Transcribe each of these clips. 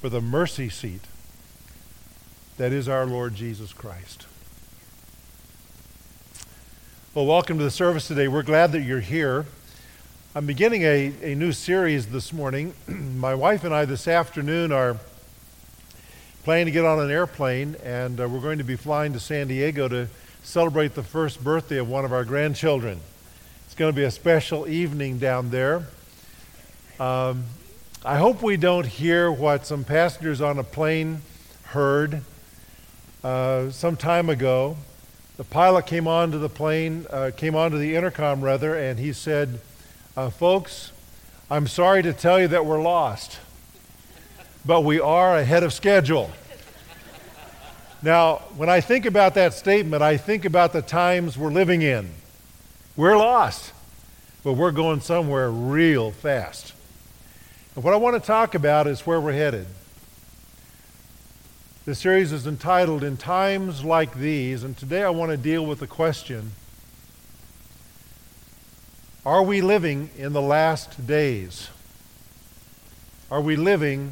for the mercy seat that is our Lord Jesus Christ. Well, welcome to the service today. We're glad that you're here. I'm beginning a, a new series this morning. My wife and I this afternoon are planning to get on an airplane, and uh, we're going to be flying to San Diego to celebrate the first birthday of one of our grandchildren. It's going to be a special evening down there. Um, I hope we don't hear what some passengers on a plane heard uh, some time ago. The pilot came onto the plane, uh, came onto the intercom rather, and he said, uh, Folks, I'm sorry to tell you that we're lost, but we are ahead of schedule. now, when I think about that statement, I think about the times we're living in. We're lost, but we're going somewhere real fast. And what I want to talk about is where we're headed. This series is entitled In Times Like These, and today I want to deal with the question Are we living in the last days? Are we living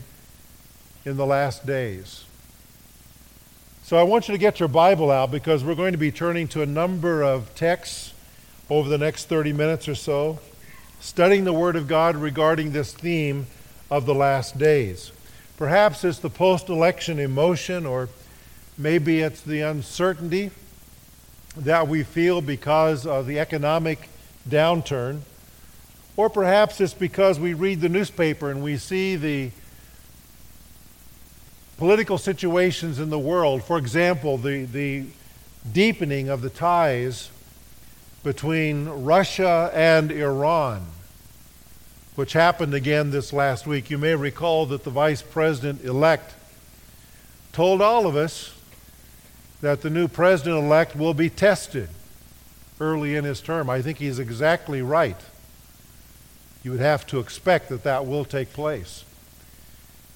in the last days? So I want you to get your Bible out because we're going to be turning to a number of texts over the next 30 minutes or so, studying the Word of God regarding this theme of the last days. Perhaps it's the post election emotion, or maybe it's the uncertainty that we feel because of the economic downturn. Or perhaps it's because we read the newspaper and we see the political situations in the world. For example, the, the deepening of the ties between Russia and Iran which happened again this last week. You may recall that the vice president elect told all of us that the new president elect will be tested early in his term. I think he's exactly right. You would have to expect that that will take place.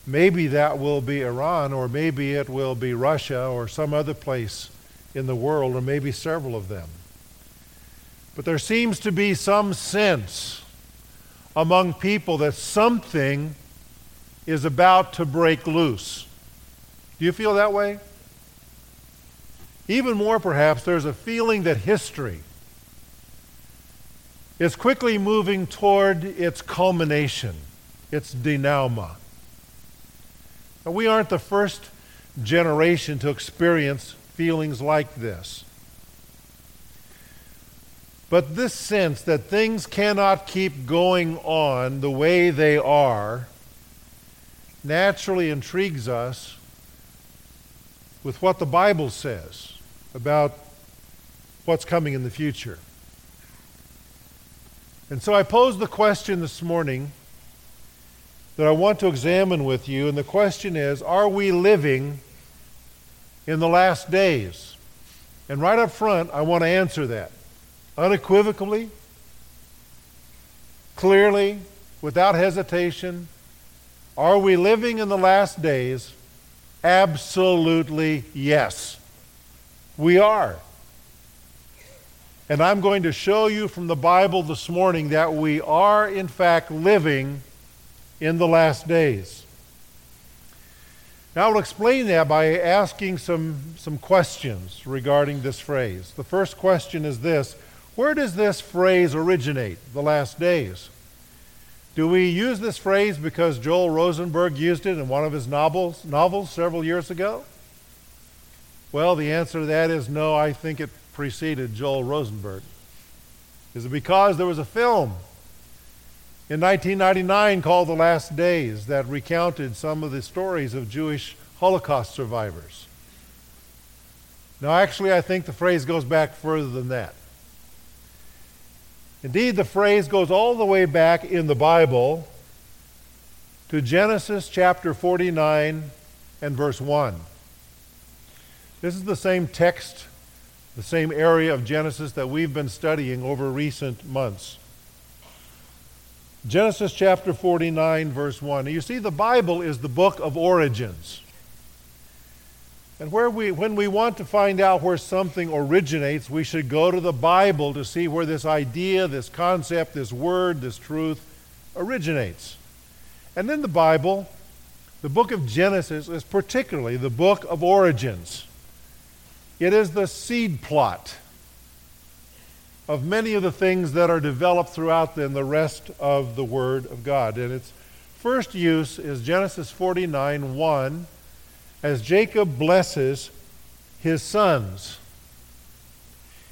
Maybe that will be Iran, or maybe it will be Russia, or some other place in the world, or maybe several of them. But there seems to be some sense among people that something is about to break loose. Do you feel that way? Even more, perhaps, there's a feeling that history is quickly moving toward its culmination, its denouement. Now, we aren't the first generation to experience feelings like this. But this sense that things cannot keep going on the way they are naturally intrigues us with what the Bible says about what's coming in the future. And so I pose the question this morning that I want to examine with you, and the question is Are we living in the last days? And right up front, I want to answer that unequivocally, clearly, without hesitation, are we living in the last days? Absolutely yes. We are. And I'm going to show you from the Bible this morning that we are, in fact, living in the last days. Now, I will explain that by asking some, some questions regarding this phrase. The first question is this where does this phrase originate, the last days? Do we use this phrase because Joel Rosenberg used it in one of his novels, novels several years ago? Well, the answer to that is no, I think it preceded Joel Rosenberg. Is it because there was a film in 1999 called The Last Days that recounted some of the stories of Jewish Holocaust survivors? Now, actually, I think the phrase goes back further than that. Indeed, the phrase goes all the way back in the Bible to Genesis chapter 49 and verse 1. This is the same text, the same area of Genesis that we've been studying over recent months. Genesis chapter 49, verse 1. You see, the Bible is the book of origins. And where we, when we want to find out where something originates, we should go to the Bible to see where this idea, this concept, this word, this truth originates. And in the Bible, The book of Genesis is particularly the book of origins. It is the seed plot of many of the things that are developed throughout then the rest of the Word of God. And its first use is Genesis 49 1, as Jacob blesses his sons.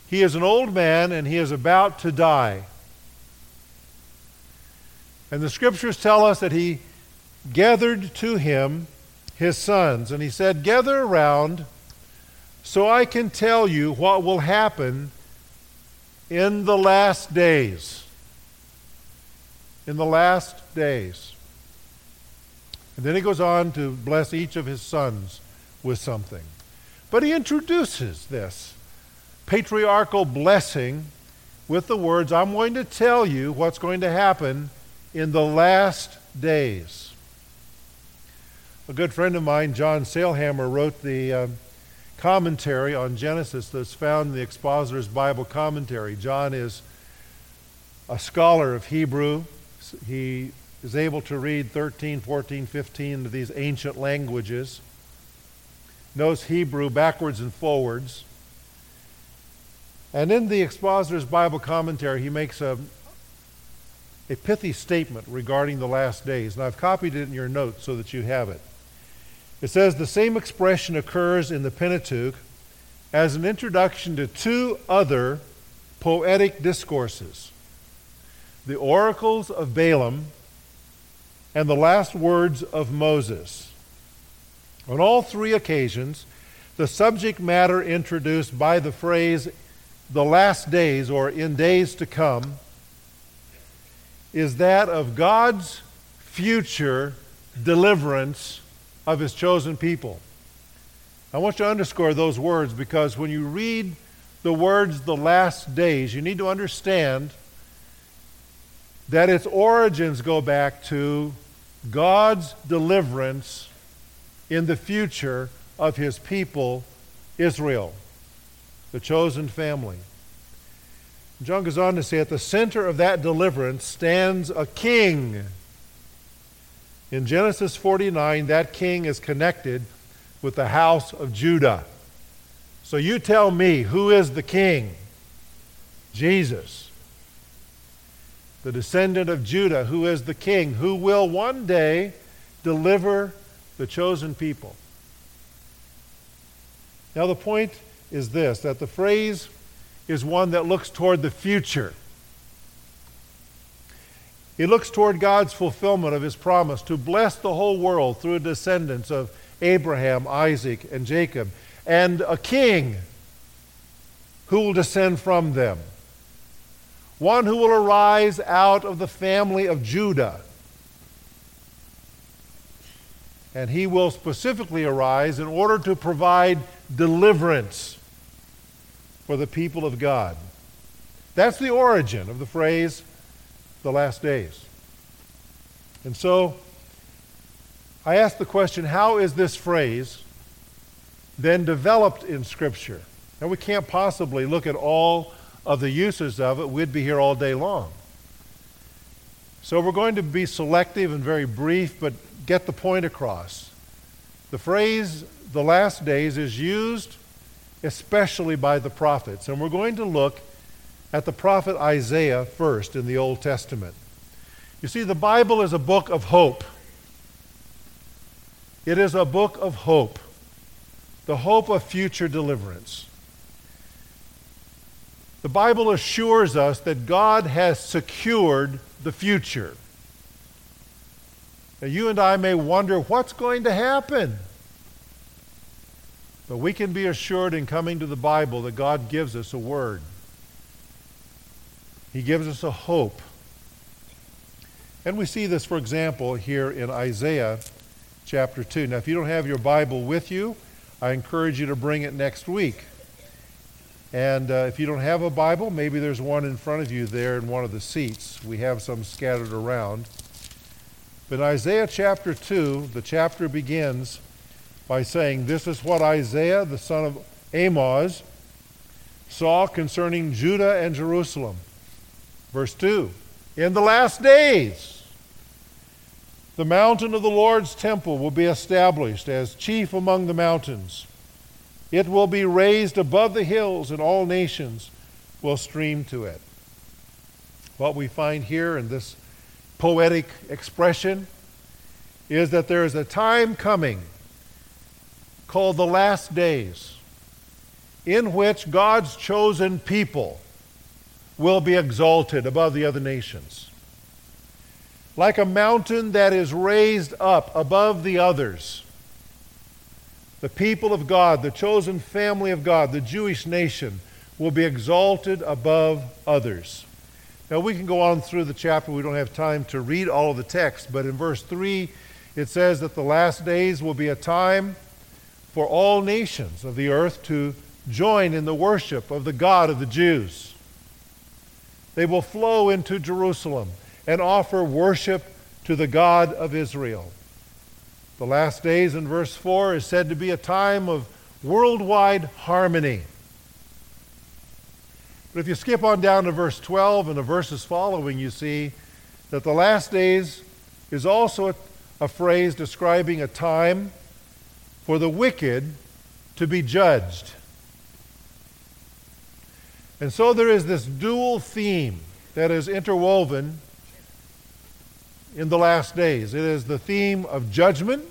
He is an old man and he is about to die. And the scriptures tell us that he gathered to him his sons. And he said, Gather around so I can tell you what will happen in the last days. In the last days. And then he goes on to bless each of his sons with something. But he introduces this patriarchal blessing with the words, I'm going to tell you what's going to happen in the last days. A good friend of mine, John Sailhamer, wrote the uh, commentary on Genesis that's found in the Expositor's Bible Commentary. John is a scholar of Hebrew. He is able to read 13, 14, 15 of these ancient languages, knows Hebrew backwards and forwards. And in the Expositor's Bible Commentary, he makes a, a pithy statement regarding the last days. And I've copied it in your notes so that you have it. It says the same expression occurs in the Pentateuch as an introduction to two other poetic discourses the oracles of Balaam and the last words of Moses. On all three occasions, the subject matter introduced by the phrase the last days or in days to come is that of God's future deliverance of his chosen people. I want you to underscore those words because when you read the words the last days, you need to understand that its origins go back to God's deliverance in the future of his people, Israel the chosen family. John goes on to say, at the center of that deliverance stands a king. In Genesis 49, that king is connected with the house of Judah. So you tell me, who is the king? Jesus. The descendant of Judah, who is the king, who will one day deliver the chosen people. Now, the point is this that the phrase is one that looks toward the future. It looks toward God's fulfillment of his promise to bless the whole world through descendants of Abraham, Isaac, and Jacob, and a king who will descend from them. One who will arise out of the family of Judah. And he will specifically arise in order to provide deliverance for the people of God. That's the origin of the phrase, the last days. And so, I ask the question how is this phrase then developed in Scripture? Now, we can't possibly look at all of the uses of it, we'd be here all day long. So, we're going to be selective and very brief, but get the point across. The phrase, the last days, is used especially by the prophets. And we're going to look at the prophet Isaiah first in the Old Testament. You see, the Bible is a book of hope. It is a book of hope, the hope of future deliverance. The Bible assures us that God has secured the future. Now, you and I may wonder what's going to happen. But we can be assured in coming to the Bible that God gives us a word. He gives us a hope. And we see this, for example, here in Isaiah chapter 2. Now, if you don't have your Bible with you, I encourage you to bring it next week. And uh, if you don't have a Bible, maybe there's one in front of you there in one of the seats. We have some scattered around. But Isaiah chapter 2, the chapter begins by saying, This is what Isaiah, the son of Amoz, saw concerning Judah and Jerusalem. Verse 2 In the last days, The mountain of the Lord's temple will be established as chief among the mountains. It will be raised above the hills, and all nations will stream to it. What we find here in this poetic expression is that there is a time coming called the last days in which God's chosen people will be exalted above the other nations. Like a mountain that is raised up above the others, the people of God, the chosen family of God, the Jewish nation, will be exalted above others. Now, we can go on through the chapter. We don't have time to read all of the text, but in verse 3, it says that the last days will be a time for all nations of the earth to join in the worship of the God of the Jews. They will flow into Jerusalem and offer worship to the God of Israel. The last days in verse 4 is said to be a time of worldwide harmony. But if you skip on down to verse 12 and the verses following, you see that the last days is also a, a phrase describing a time for the wicked to be judged. And so there is this dual theme that is interwoven in the last days. It is the theme of judgment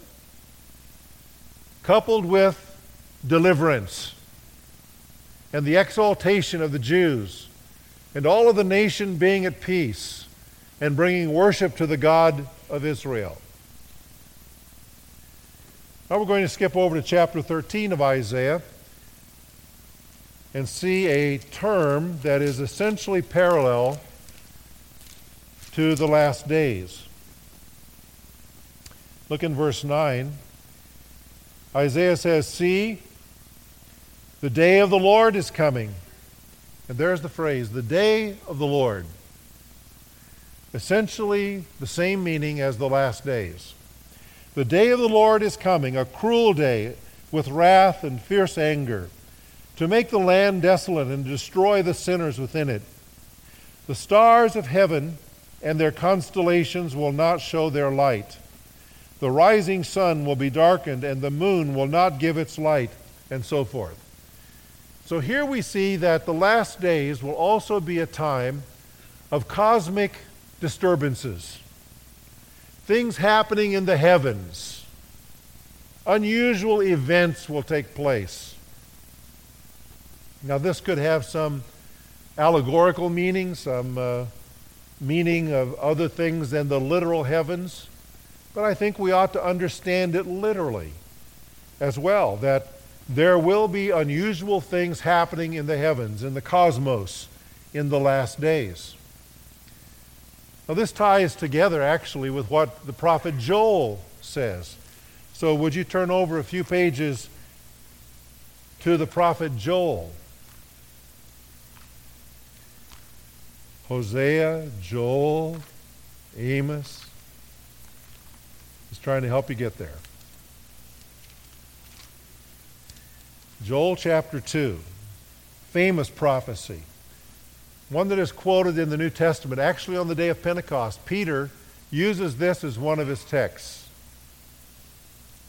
coupled with deliverance and the exaltation of the Jews and all of the nation being at peace and bringing worship to the God of Israel. Now we're going to skip over to chapter 13 of Isaiah and see a term that is essentially parallel to the last days. Look in verse 9. Isaiah says, See, the day of the Lord is coming. And there's the phrase, the day of the Lord. Essentially the same meaning as the last days. The day of the Lord is coming, a cruel day with wrath and fierce anger, to make the land desolate and destroy the sinners within it. The stars of heaven and their constellations will not show their light. The rising sun will be darkened, and the moon will not give its light, and so forth. So here we see that the last days will also be a time of cosmic disturbances, things happening in the heavens. Unusual events will take place. Now, this could have some allegorical meaning, some uh, meaning of other things than the literal heavens, but I think we ought to understand it literally as well that there will be unusual things happening in the heavens, in the cosmos, in the last days. Now, this ties together actually with what the prophet Joel says. So, would you turn over a few pages to the prophet Joel? Hosea, Joel, Amos. Trying to help you get there. Joel chapter 2, famous prophecy, one that is quoted in the New Testament, actually on the day of Pentecost. Peter uses this as one of his texts.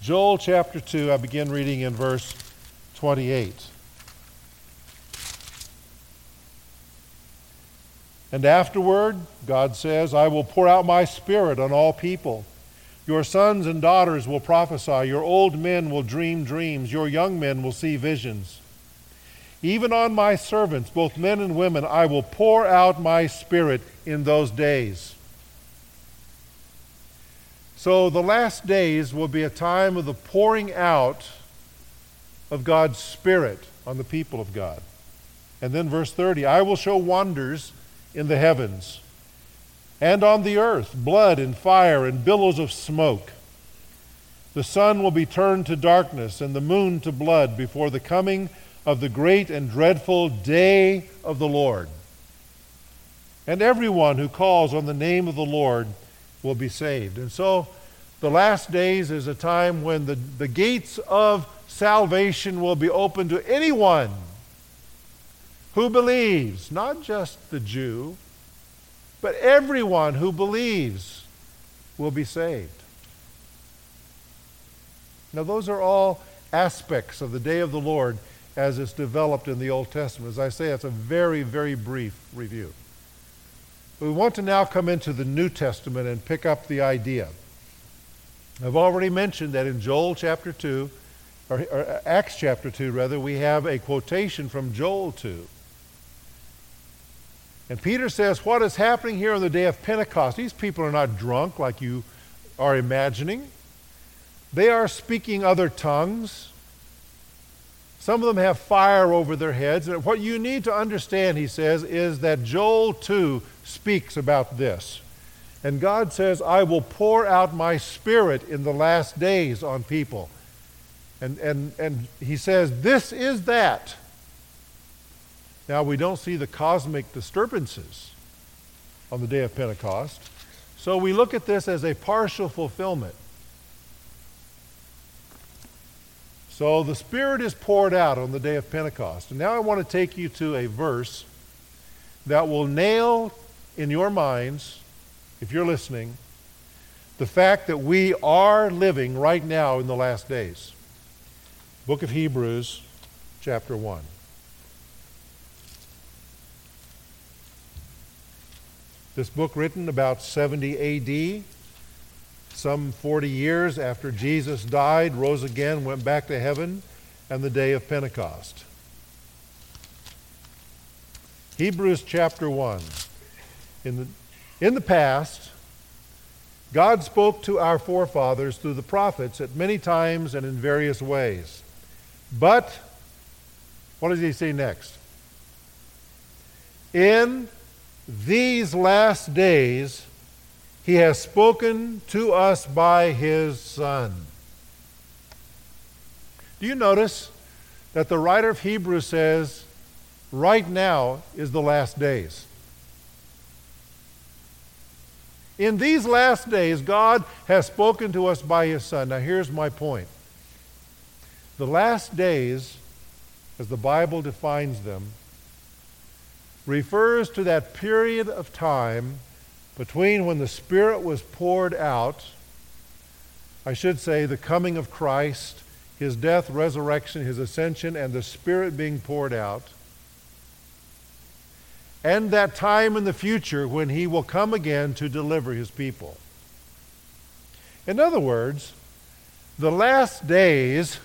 Joel chapter 2, I begin reading in verse 28. And afterward, God says, I will pour out my spirit on all people. Your sons and daughters will prophesy. Your old men will dream dreams. Your young men will see visions. Even on my servants, both men and women, I will pour out my spirit in those days. So the last days will be a time of the pouring out of God's Spirit on the people of God. And then verse 30 I will show wonders in the heavens and on the earth blood and fire and billows of smoke. The sun will be turned to darkness and the moon to blood before the coming of the great and dreadful day of the Lord. And everyone who calls on the name of the Lord will be saved. And so the last days is a time when the, the gates of salvation will be open to anyone who believes, not just the Jew, but everyone who believes will be saved. Now, those are all aspects of the day of the Lord as it's developed in the Old Testament. As I say, it's a very, very brief review. We want to now come into the New Testament and pick up the idea. I've already mentioned that in Joel chapter 2, or, or Acts chapter 2, rather, we have a quotation from Joel 2. And Peter says, What is happening here on the day of Pentecost? These people are not drunk like you are imagining. They are speaking other tongues. Some of them have fire over their heads. And what you need to understand, he says, is that Joel 2 speaks about this. And God says, I will pour out my spirit in the last days on people. And, and, and he says, This is that. Now, we don't see the cosmic disturbances on the day of Pentecost. So we look at this as a partial fulfillment. So the Spirit is poured out on the day of Pentecost. And now I want to take you to a verse that will nail in your minds, if you're listening, the fact that we are living right now in the last days. Book of Hebrews, chapter 1. This book written about 70 AD, some 40 years after Jesus died, rose again, went back to heaven, and the day of Pentecost. Hebrews chapter 1. In the, in the past, God spoke to our forefathers through the prophets at many times and in various ways. But, what does he say next? In these last days he has spoken to us by his Son. Do you notice that the writer of Hebrews says, right now is the last days? In these last days, God has spoken to us by his Son. Now, here's my point. The last days, as the Bible defines them, refers to that period of time between when the Spirit was poured out, I should say, the coming of Christ, his death, resurrection, his ascension, and the Spirit being poured out, and that time in the future when he will come again to deliver his people. In other words, the last days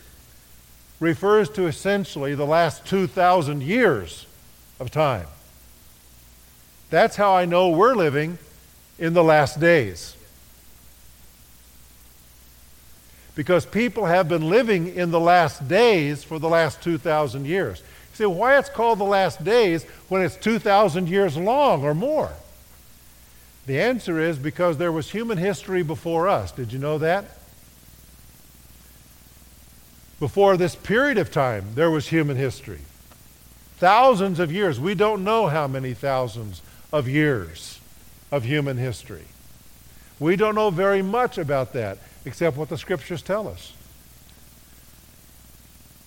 refers to essentially the last 2,000 years of time. That's how I know we're living in the last days. Because people have been living in the last days for the last 2,000 years. You say, why it's called the last days when it's 2,000 years long or more? The answer is because there was human history before us. Did you know that? Before this period of time, there was human history. Thousands of years. We don't know how many thousands of years of human history. We don't know very much about that except what the scriptures tell us.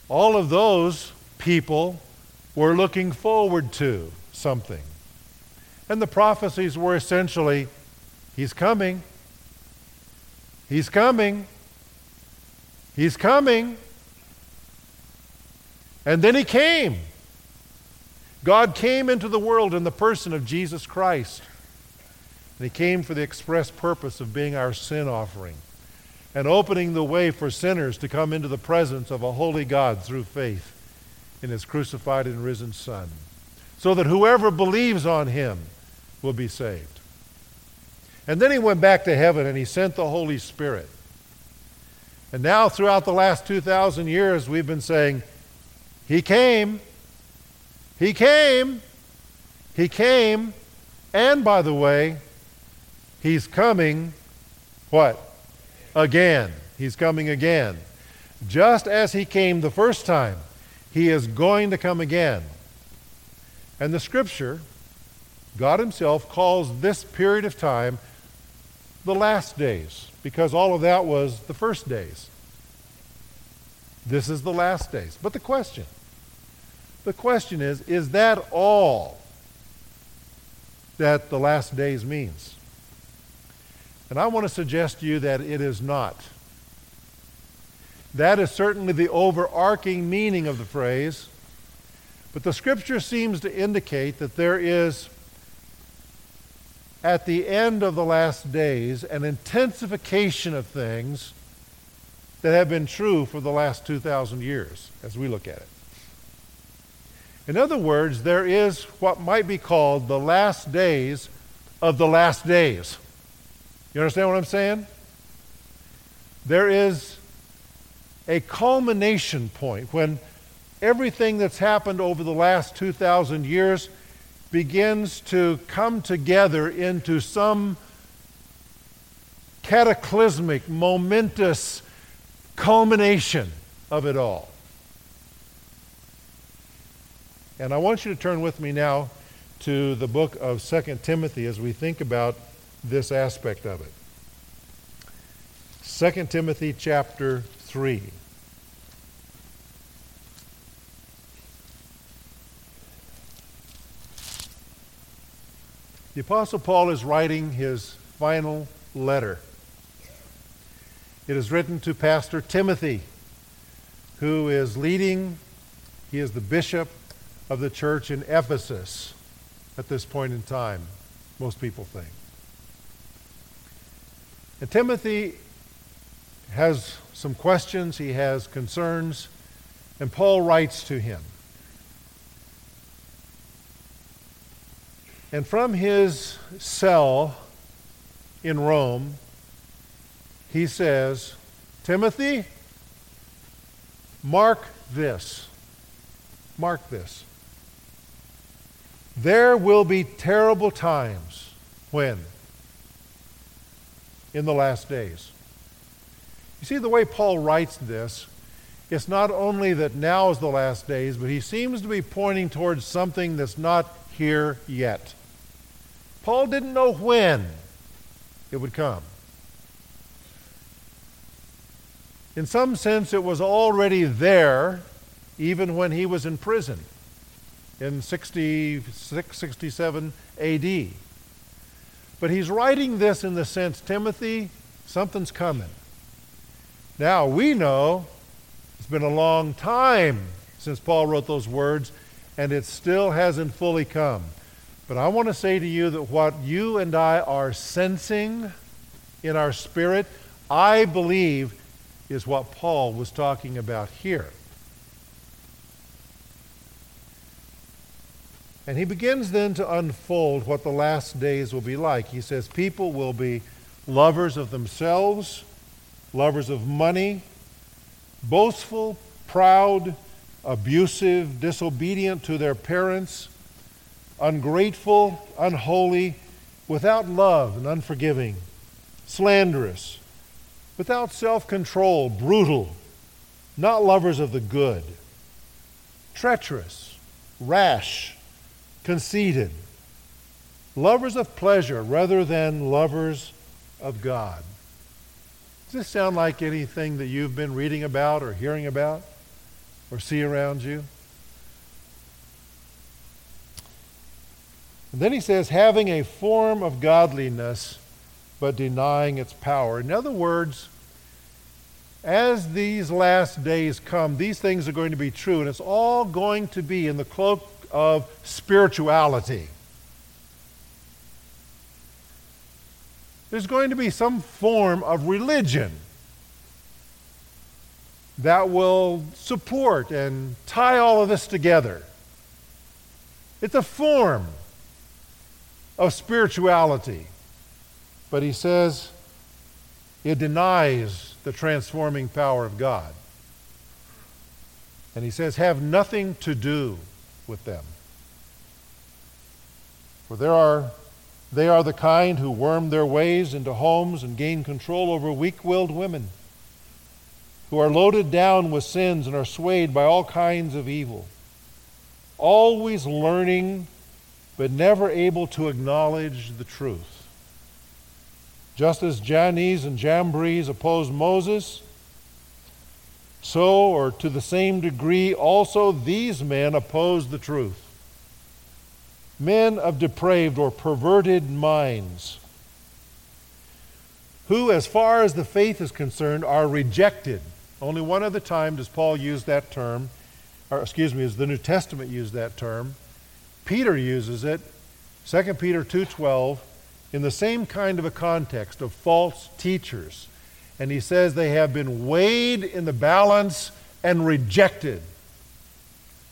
All of those people were looking forward to something. And the prophecies were essentially He's coming. He's coming. He's coming. And then He came. God came into the world in the person of Jesus Christ. And he came for the express purpose of being our sin offering and opening the way for sinners to come into the presence of a holy God through faith in his crucified and risen Son, so that whoever believes on him will be saved. And then he went back to heaven and he sent the Holy Spirit. And now, throughout the last 2,000 years, we've been saying, He came, he came. He came. And by the way, he's coming what? Again. He's coming again. Just as he came the first time, he is going to come again. And the scripture, God himself calls this period of time the last days because all of that was the first days. This is the last days. But the question the question is is that all that the last days means? And I want to suggest to you that it is not. That is certainly the overarching meaning of the phrase. But the scripture seems to indicate that there is, at the end of the last days, an intensification of things that have been true for the last 2,000 years as we look at it. In other words, there is what might be called the last days of the last days. You understand what I'm saying? There is a culmination point when everything that's happened over the last 2,000 years begins to come together into some cataclysmic, momentous culmination of it all. And I want you to turn with me now to the book of 2 Timothy as we think about this aspect of it. 2 Timothy chapter 3. The Apostle Paul is writing his final letter. It is written to Pastor Timothy, who is leading, he is the bishop of the church in Ephesus at this point in time, most people think. And Timothy has some questions, he has concerns, and Paul writes to him. And from his cell in Rome, he says, Timothy, mark this. Mark this. There will be terrible times when? In the last days. You see, the way Paul writes this, it's not only that now is the last days, but he seems to be pointing towards something that's not here yet. Paul didn't know when it would come. In some sense, it was already there even when he was in prison in 66, 67 AD. But he's writing this in the sense Timothy, something's coming. Now, we know it's been a long time since Paul wrote those words, and it still hasn't fully come. But I want to say to you that what you and I are sensing in our spirit, I believe, is what Paul was talking about here. And he begins then to unfold what the last days will be like. He says, People will be lovers of themselves, lovers of money, boastful, proud, abusive, disobedient to their parents, ungrateful, unholy, without love and unforgiving, slanderous, without self control, brutal, not lovers of the good, treacherous, rash conceited, lovers of pleasure rather than lovers of God. Does this sound like anything that you've been reading about or hearing about or see around you? And then he says, having a form of godliness, but denying its power. In other words, as these last days come, these things are going to be true, and it's all going to be in the cloak of spirituality. There's going to be some form of religion that will support and tie all of this together. It's a form of spirituality. But he says it denies the transforming power of God. And he says, have nothing to do with them. For there are, they are the kind who worm their ways into homes and gain control over weak willed women, who are loaded down with sins and are swayed by all kinds of evil, always learning but never able to acknowledge the truth. Just as Jannes and Jambres opposed Moses, so, or to the same degree, also these men oppose the truth. Men of depraved or perverted minds, who, as far as the faith is concerned, are rejected Only one other time does Paul use that term, or excuse me, does the New Testament use that term. Peter uses it, 2 Peter 2:12, in the same kind of a context of false teachers. And he says they have been weighed in the balance and rejected.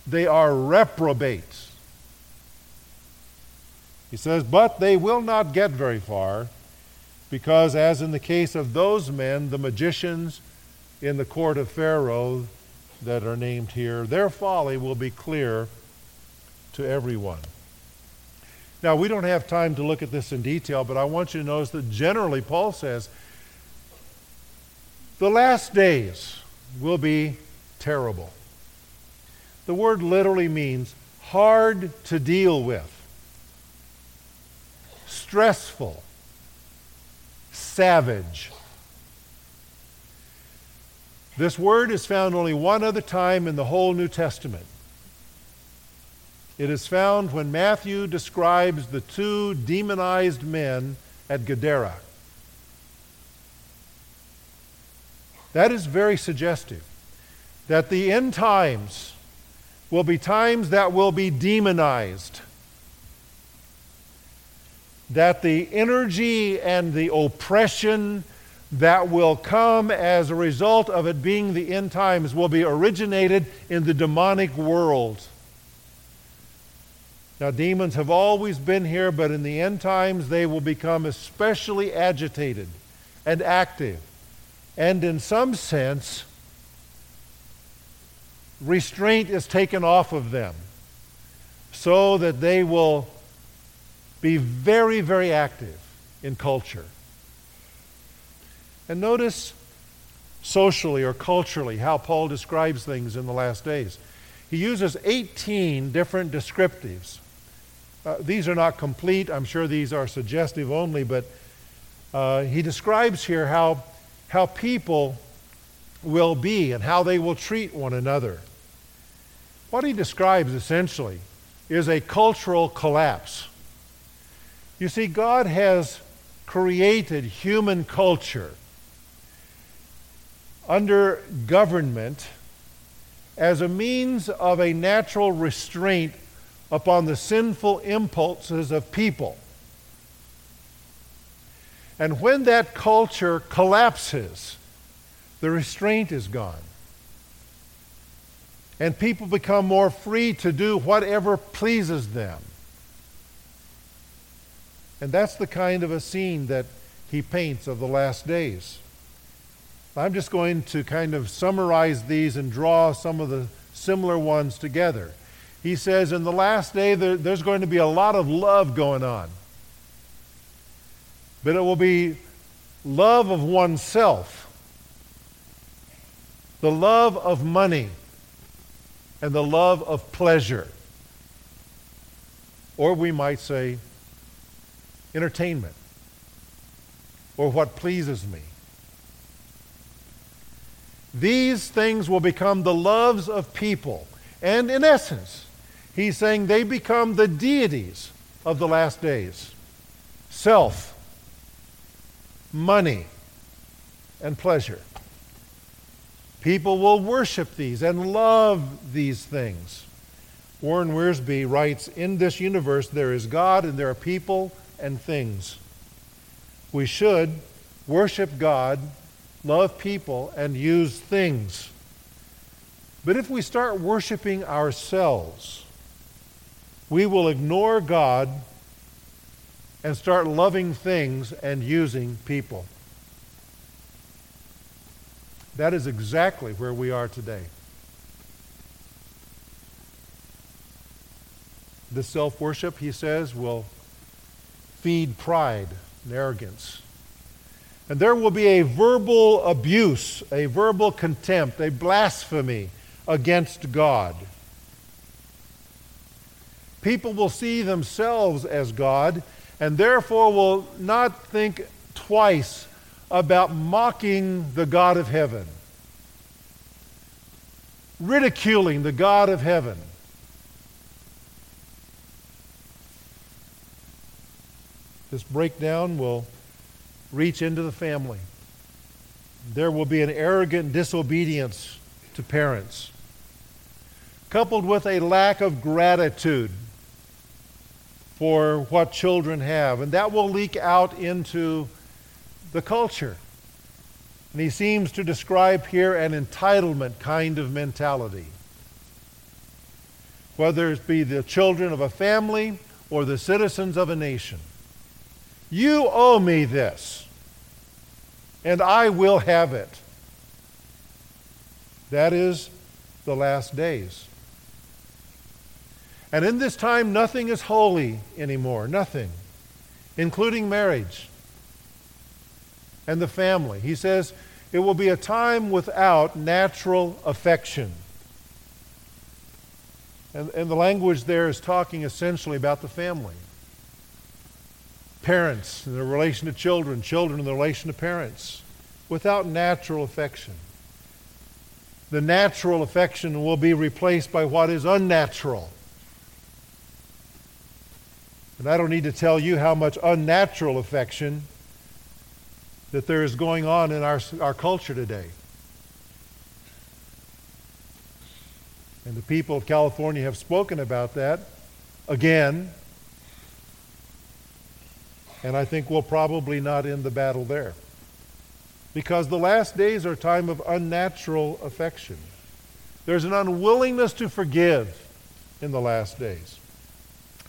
They are reprobates. He says, but they will not get very far because, as in the case of those men, the magicians in the court of Pharaoh that are named here, their folly will be clear to everyone. Now, we don't have time to look at this in detail, but I want you to notice that generally Paul says the last days will be terrible. The word literally means hard to deal with, stressful, savage. This word is found only one other time in the whole New Testament. It is found when Matthew describes the two demonized men at Gadara. That is very suggestive that the end times will be times that will be demonized. That the energy and the oppression that will come as a result of it being the end times will be originated in the demonic world. Now, demons have always been here, but in the end times they will become especially agitated and active. And in some sense, restraint is taken off of them so that they will be very, very active in culture. And notice socially or culturally how Paul describes things in the last days. He uses 18 different descriptives. Uh, these are not complete. I'm sure these are suggestive only, but uh, he describes here how, how people will be and how they will treat one another. What he describes essentially is a cultural collapse. You see, God has created human culture under government as a means of a natural restraint upon the sinful impulses of people. And when that culture collapses, the restraint is gone. And people become more free to do whatever pleases them. And that's the kind of a scene that he paints of the last days. I'm just going to kind of summarize these and draw some of the similar ones together. He says, in the last day, there, there's going to be a lot of love going on. But it will be love of oneself, the love of money, and the love of pleasure. Or we might say, entertainment, or what pleases me. These things will become the loves of people. And in essence, he's saying they become the deities of the last days self, money, and pleasure. People will worship these and love these things. Warren Wiersbe writes In this universe, there is God and there are people and things. We should worship God love people, and use things. But if we start worshiping ourselves, we will ignore God and start loving things and using people. That is exactly where we are today. This self worship, he says, will feed pride and arrogance. And there will be a verbal abuse, a verbal contempt, a blasphemy against God. People will see themselves as God and therefore will not think twice about mocking the God of heaven, ridiculing the God of heaven. This breakdown will reach into the family. there will be an arrogant disobedience to parents, coupled with a lack of gratitude for what children have. And that will leak out into the culture. And he seems to describe here an entitlement kind of mentality. Whether it be the children of a family or the citizens of a nation. You owe me this, and I will have it. That is the last days. And in this time, nothing is holy anymore. Nothing, including marriage and the family. He says it will be a time without natural affection. And, and the language there is talking essentially about the family. Parents in their relation to children, children in their relation to parents, without natural affection. The natural affection will be replaced by what is unnatural. And I don't need to tell you how much unnatural affection that there is going on in our, our culture today. And the people of California have spoken about that again. And I think we'll probably not end the battle there. Because the last days are a time of unnatural affection. There's an unwillingness to forgive in the last days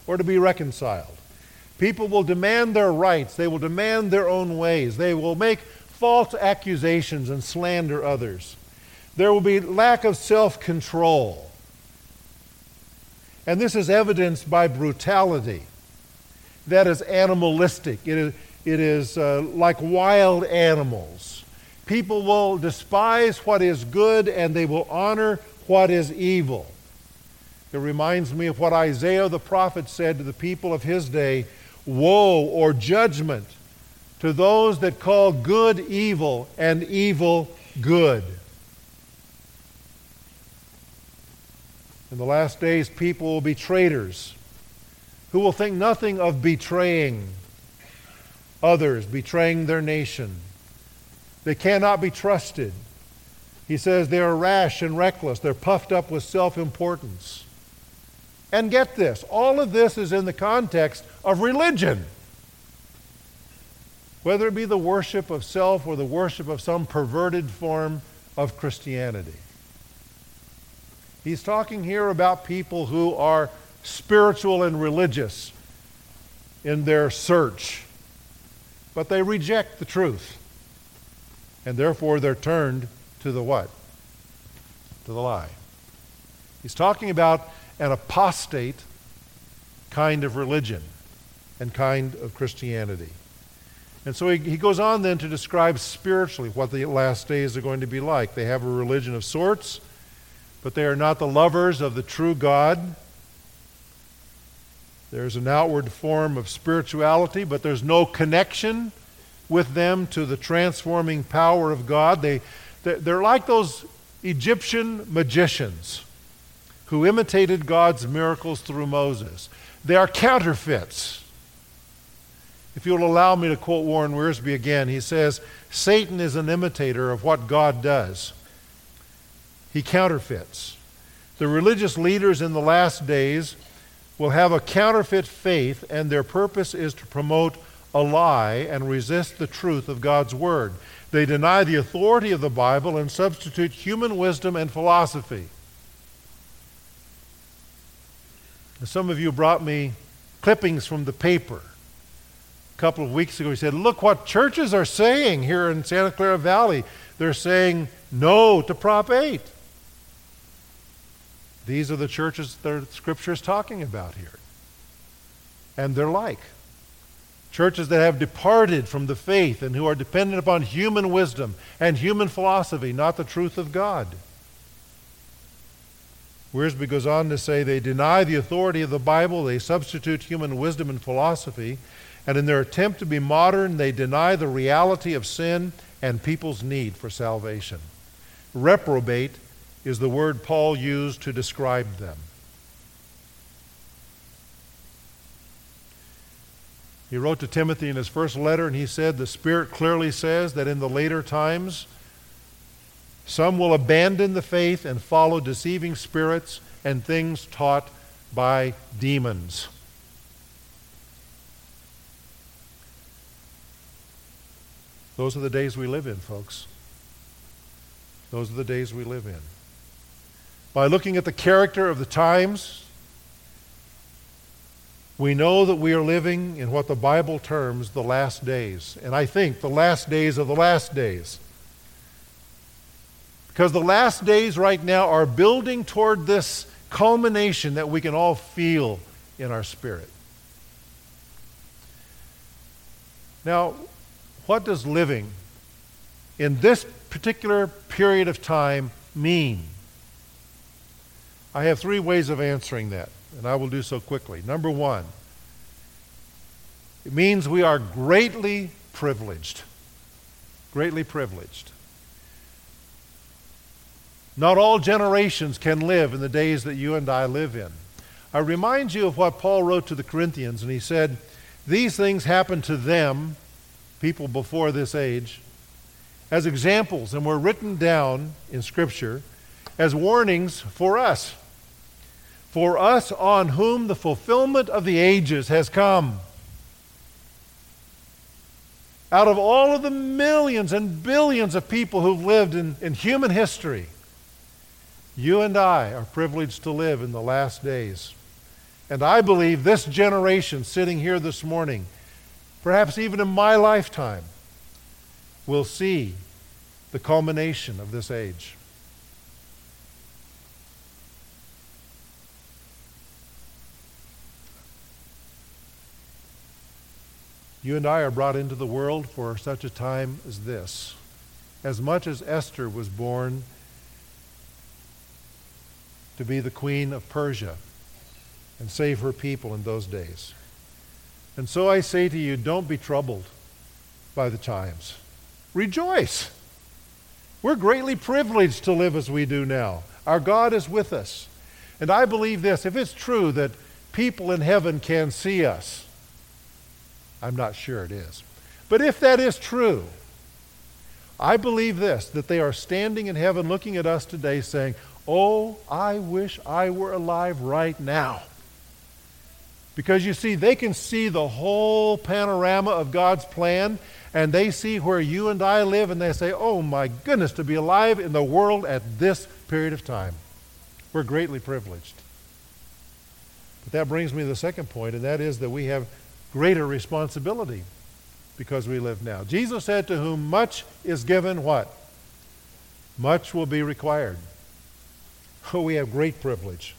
or to be reconciled. People will demand their rights. They will demand their own ways. They will make false accusations and slander others. There will be lack of self control. And this is evidenced by brutality. That is animalistic. It is, it is uh, like wild animals. People will despise what is good and they will honor what is evil. It reminds me of what Isaiah the prophet said to the people of his day Woe or judgment to those that call good evil and evil good. In the last days, people will be traitors who will think nothing of betraying others, betraying their nation. They cannot be trusted. He says they are rash and reckless. They're puffed up with self importance. And get this all of this is in the context of religion. Whether it be the worship of self or the worship of some perverted form of Christianity. He's talking here about people who are spiritual and religious in their search, but they reject the truth. And therefore they're turned to the what? To the lie. He's talking about an apostate kind of religion and kind of Christianity. And so he, he goes on then to describe spiritually what the last days are going to be like. They have a religion of sorts, but they are not the lovers of the true God. There's an outward form of spirituality, but there's no connection with them to the transforming power of God. They, they're like those Egyptian magicians who imitated God's miracles through Moses. They are counterfeits. If you'll allow me to quote Warren Wiersbe again, he says, Satan is an imitator of what God does. He counterfeits. The religious leaders in the last days will have a counterfeit faith, and their purpose is to promote a lie and resist the truth of God's Word. They deny the authority of the Bible and substitute human wisdom and philosophy. Some of you brought me clippings from the paper. A couple of weeks ago, he said, Look what churches are saying here in Santa Clara Valley. They're saying no to Prop 8. These are the churches that Scripture is talking about here. And they're like churches that have departed from the faith and who are dependent upon human wisdom and human philosophy, not the truth of God. Wiersbe goes on to say they deny the authority of the Bible, they substitute human wisdom and philosophy, and in their attempt to be modern, they deny the reality of sin and people's need for salvation. Reprobate is the word Paul used to describe them. He wrote to Timothy in his first letter, and he said, The Spirit clearly says that in the later times Some will abandon the faith and follow deceiving spirits and things taught by demons. Those are the days we live in, folks. Those are the days we live in. By looking at the character of the times, we know that we are living in what the Bible terms the last days. And I think the last days of the last days. Because the last days right now are building toward this culmination that we can all feel in our spirit. Now, what does living in this particular period of time mean? I have three ways of answering that, and I will do so quickly. Number one, it means we are greatly privileged. Greatly privileged. Not all generations can live in the days that you and I live in. I remind you of what Paul wrote to the Corinthians, and he said, These things happened to them, people before this age, as examples, and were written down in Scripture as warnings for us for us on whom the fulfillment of the ages has come. Out of all of the millions and billions of people who've lived in, in human history, you and I are privileged to live in the last days. And I believe this generation sitting here this morning, perhaps even in my lifetime, will see the culmination of this age. You and I are brought into the world for such a time as this. As much as Esther was born to be the queen of Persia and save her people in those days. And so I say to you, don't be troubled by the times. Rejoice. We're greatly privileged to live as we do now. Our God is with us. And I believe this if it's true that people in heaven can see us, I'm not sure it is. But if that is true, I believe this that they are standing in heaven looking at us today saying, Oh, I wish I were alive right now. Because you see, they can see the whole panorama of God's plan, and they see where you and I live, and they say, Oh my goodness, to be alive in the world at this period of time. We're greatly privileged. But that brings me to the second point, and that is that we have greater responsibility because we live now. Jesus said, To whom much is given, what? Much will be required. Oh, we have great privilege,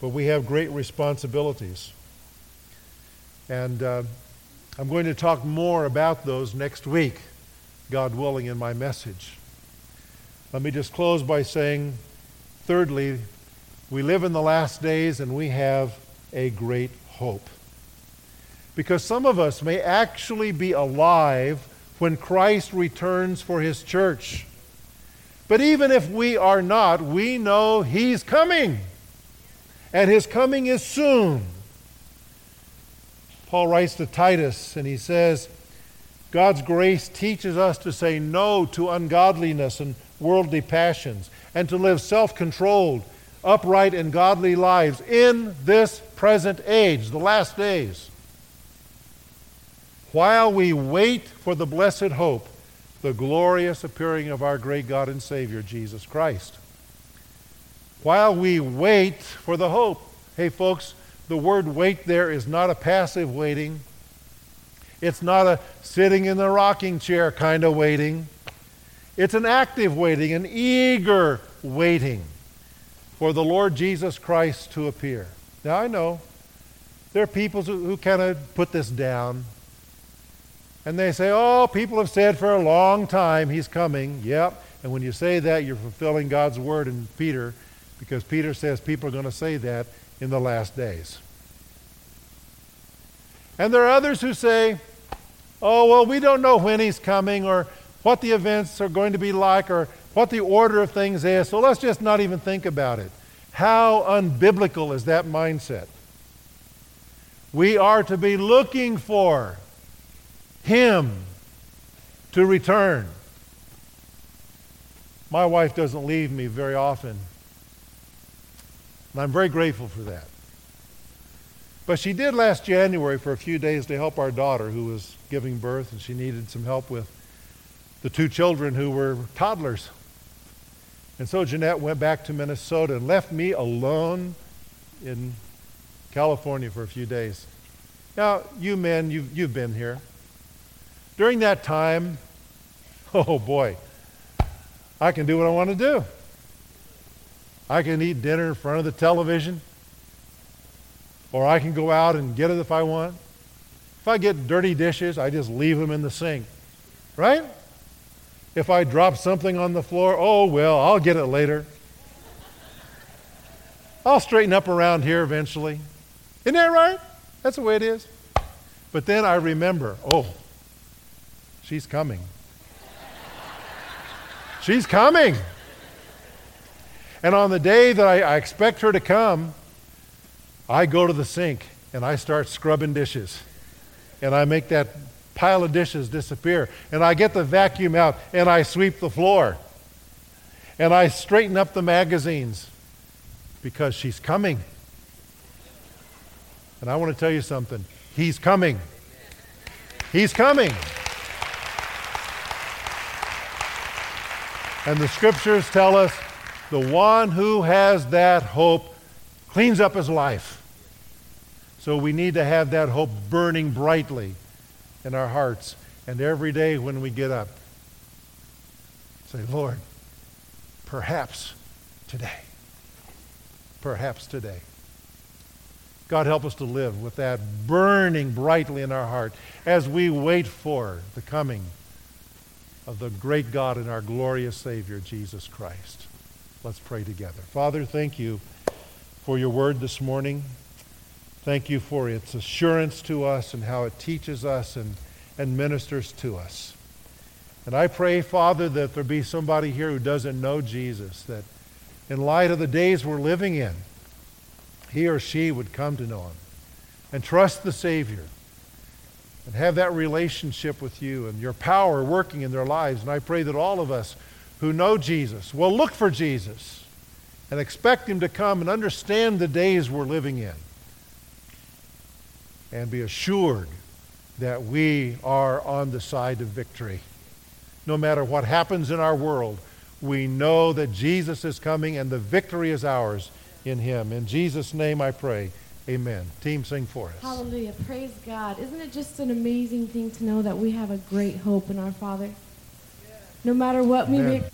but we have great responsibilities. And uh, I'm going to talk more about those next week, God willing, in my message. Let me just close by saying, thirdly, we live in the last days and we have a great hope because some of us may actually be alive when Christ returns for his church. But even if we are not, we know he's coming. And his coming is soon. Paul writes to Titus and he says, God's grace teaches us to say no to ungodliness and worldly passions and to live self controlled, upright, and godly lives in this present age, the last days while we wait for the blessed hope, the glorious appearing of our great God and Savior, Jesus Christ. While we wait for the hope. Hey, folks, the word wait there is not a passive waiting. It's not a sitting in the rocking chair kind of waiting. It's an active waiting, an eager waiting for the Lord Jesus Christ to appear. Now, I know there are people who, who kind of put this down. And they say, oh, people have said for a long time he's coming. Yep. And when you say that, you're fulfilling God's word in Peter because Peter says people are going to say that in the last days. And there are others who say, oh, well, we don't know when he's coming or what the events are going to be like or what the order of things is, so let's just not even think about it. How unbiblical is that mindset? We are to be looking for him to return. My wife doesn't leave me very often. And I'm very grateful for that. But she did last January for a few days to help our daughter who was giving birth, and she needed some help with the two children who were toddlers. And so Jeanette went back to Minnesota and left me alone in California for a few days. Now, you men, you've, you've been here. During that time, oh boy, I can do what I want to do. I can eat dinner in front of the television, or I can go out and get it if I want. If I get dirty dishes, I just leave them in the sink, right? If I drop something on the floor, oh well, I'll get it later. I'll straighten up around here eventually. Isn't that right? That's the way it is. But then I remember, oh, she's coming. she's coming. And on the day that I, I, expect her to come, I go to the sink and I start scrubbing dishes. And I make that pile of dishes disappear. And I get the vacuum out and I sweep the floor. And I straighten up the magazines because she's coming. And I want to tell you something. He's coming. He's coming. And the scriptures tell us the one who has that hope cleans up his life. So we need to have that hope burning brightly in our hearts. And every day when we get up, say, Lord, perhaps today. Perhaps today. God, help us to live with that burning brightly in our heart as we wait for the coming of the great God and our glorious Savior, Jesus Christ. Let's pray together. Father, thank you for your word this morning. Thank you for its assurance to us and how it teaches us and, and ministers to us. And I pray, Father, that there be somebody here who doesn't know Jesus, that in light of the days we're living in, he or she would come to know him and trust the Savior and have that relationship with you and your power working in their lives. And I pray that all of us who know Jesus will look for Jesus and expect him to come and understand the days we're living in and be assured that we are on the side of victory. No matter what happens in our world, we know that Jesus is coming and the victory is ours in him. In Jesus' name I pray. Amen. Team, sing for us. Hallelujah. Praise God. Isn't it just an amazing thing to know that we have a great hope in our Father? No matter what we may